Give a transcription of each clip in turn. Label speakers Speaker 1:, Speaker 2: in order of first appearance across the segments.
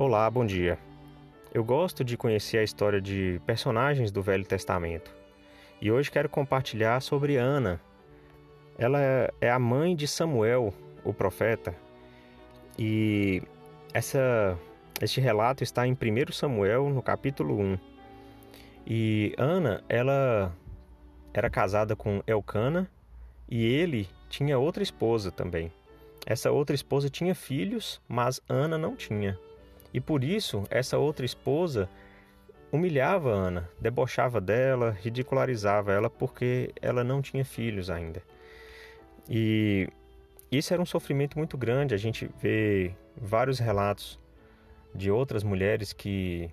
Speaker 1: Olá, bom dia. Eu gosto de conhecer a história de personagens do Velho Testamento e hoje quero compartilhar sobre Ana. Ela é a mãe de Samuel, o profeta, e essa, este relato está em 1 Samuel, no capítulo 1. E Ana, ela era casada com Elcana e ele tinha outra esposa também. Essa outra esposa tinha filhos, mas Ana não tinha. E por isso, essa outra esposa humilhava Ana, debochava dela, ridicularizava ela porque ela não tinha filhos ainda. E isso era um sofrimento muito grande. A gente vê vários relatos de outras mulheres que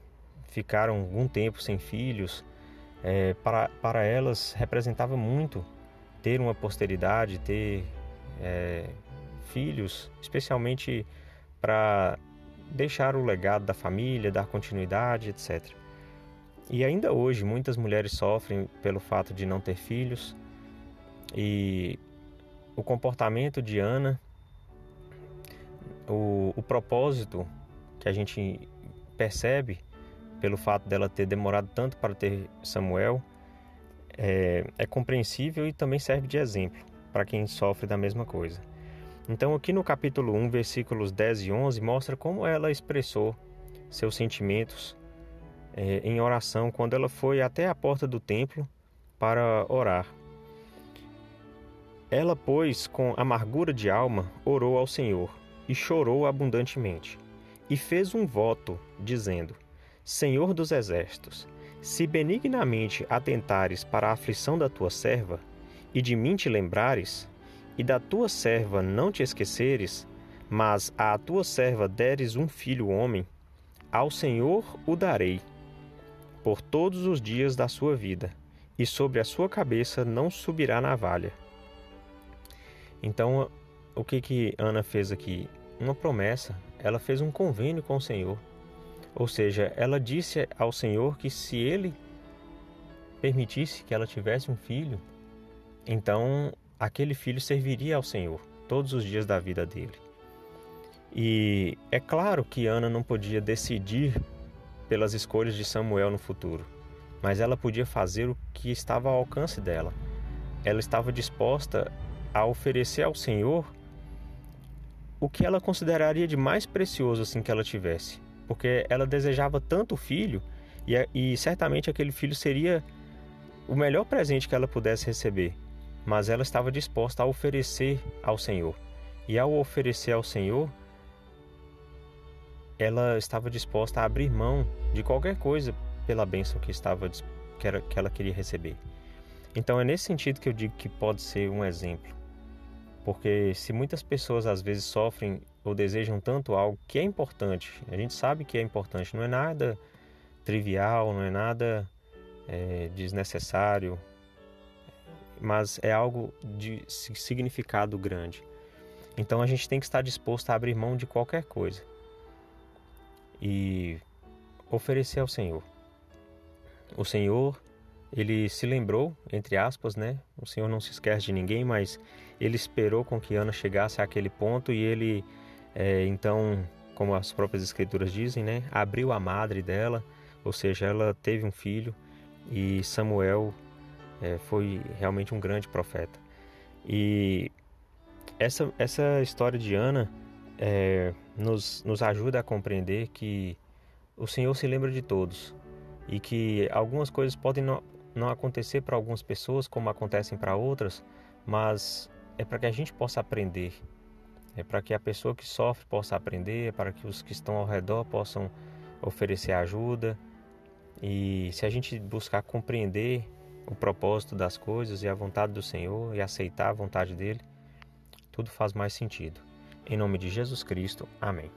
Speaker 1: ficaram algum tempo sem filhos. É, para, para elas representava muito ter uma posteridade, ter é, filhos, especialmente para deixar o legado da família, dar continuidade, etc. E ainda hoje muitas mulheres sofrem pelo fato de não ter filhos e o comportamento de Ana, o, o propósito que a gente percebe pelo fato dela ter demorado tanto para ter Samuel é, é compreensível e também serve de exemplo para quem sofre da mesma coisa. Então, aqui no capítulo 1, versículos 10 e 11, mostra como ela expressou seus sentimentos é, em oração quando ela foi até a porta do templo para orar. Ela, pois, com amargura de alma, orou ao Senhor e chorou abundantemente, e fez um voto, dizendo: Senhor dos exércitos, se benignamente atentares para a aflição da tua serva, e de mim te lembrares, e da tua serva não te esqueceres, mas à tua serva deres um filho homem, ao Senhor o darei, por todos os dias da sua vida, e sobre a sua cabeça não subirá navalha. Então, o que que Ana fez aqui? Uma promessa. Ela fez um convênio com o Senhor. Ou seja, ela disse ao Senhor que se ele permitisse que ela tivesse um filho, então aquele filho serviria ao Senhor todos os dias da vida dele. E é claro que Ana não podia decidir pelas escolhas de Samuel no futuro, mas ela podia fazer o que estava ao alcance dela. Ela estava disposta a oferecer ao Senhor o que ela consideraria de mais precioso assim que ela tivesse, porque ela desejava tanto o filho e, e certamente aquele filho seria o melhor presente que ela pudesse receber mas ela estava disposta a oferecer ao Senhor. E ao oferecer ao Senhor, ela estava disposta a abrir mão de qualquer coisa pela bênção que estava que, era, que ela queria receber. Então é nesse sentido que eu digo que pode ser um exemplo. Porque se muitas pessoas às vezes sofrem ou desejam tanto algo que é importante, a gente sabe que é importante, não é nada trivial, não é nada é, desnecessário, mas é algo de significado grande. Então a gente tem que estar disposto a abrir mão de qualquer coisa e oferecer ao Senhor. O Senhor, ele se lembrou, entre aspas, né? O Senhor não se esquece de ninguém, mas ele esperou com que Ana chegasse àquele ponto e ele, é, então, como as próprias escrituras dizem, né? Abriu a madre dela, ou seja, ela teve um filho e Samuel é, foi realmente um grande profeta. E essa, essa história de Ana é, nos, nos ajuda a compreender que o Senhor se lembra de todos e que algumas coisas podem não, não acontecer para algumas pessoas como acontecem para outras, mas é para que a gente possa aprender, é para que a pessoa que sofre possa aprender, é para que os que estão ao redor possam oferecer ajuda. E se a gente buscar compreender o propósito das coisas e a vontade do Senhor e aceitar a vontade dele, tudo faz mais sentido. Em nome de Jesus Cristo, amém.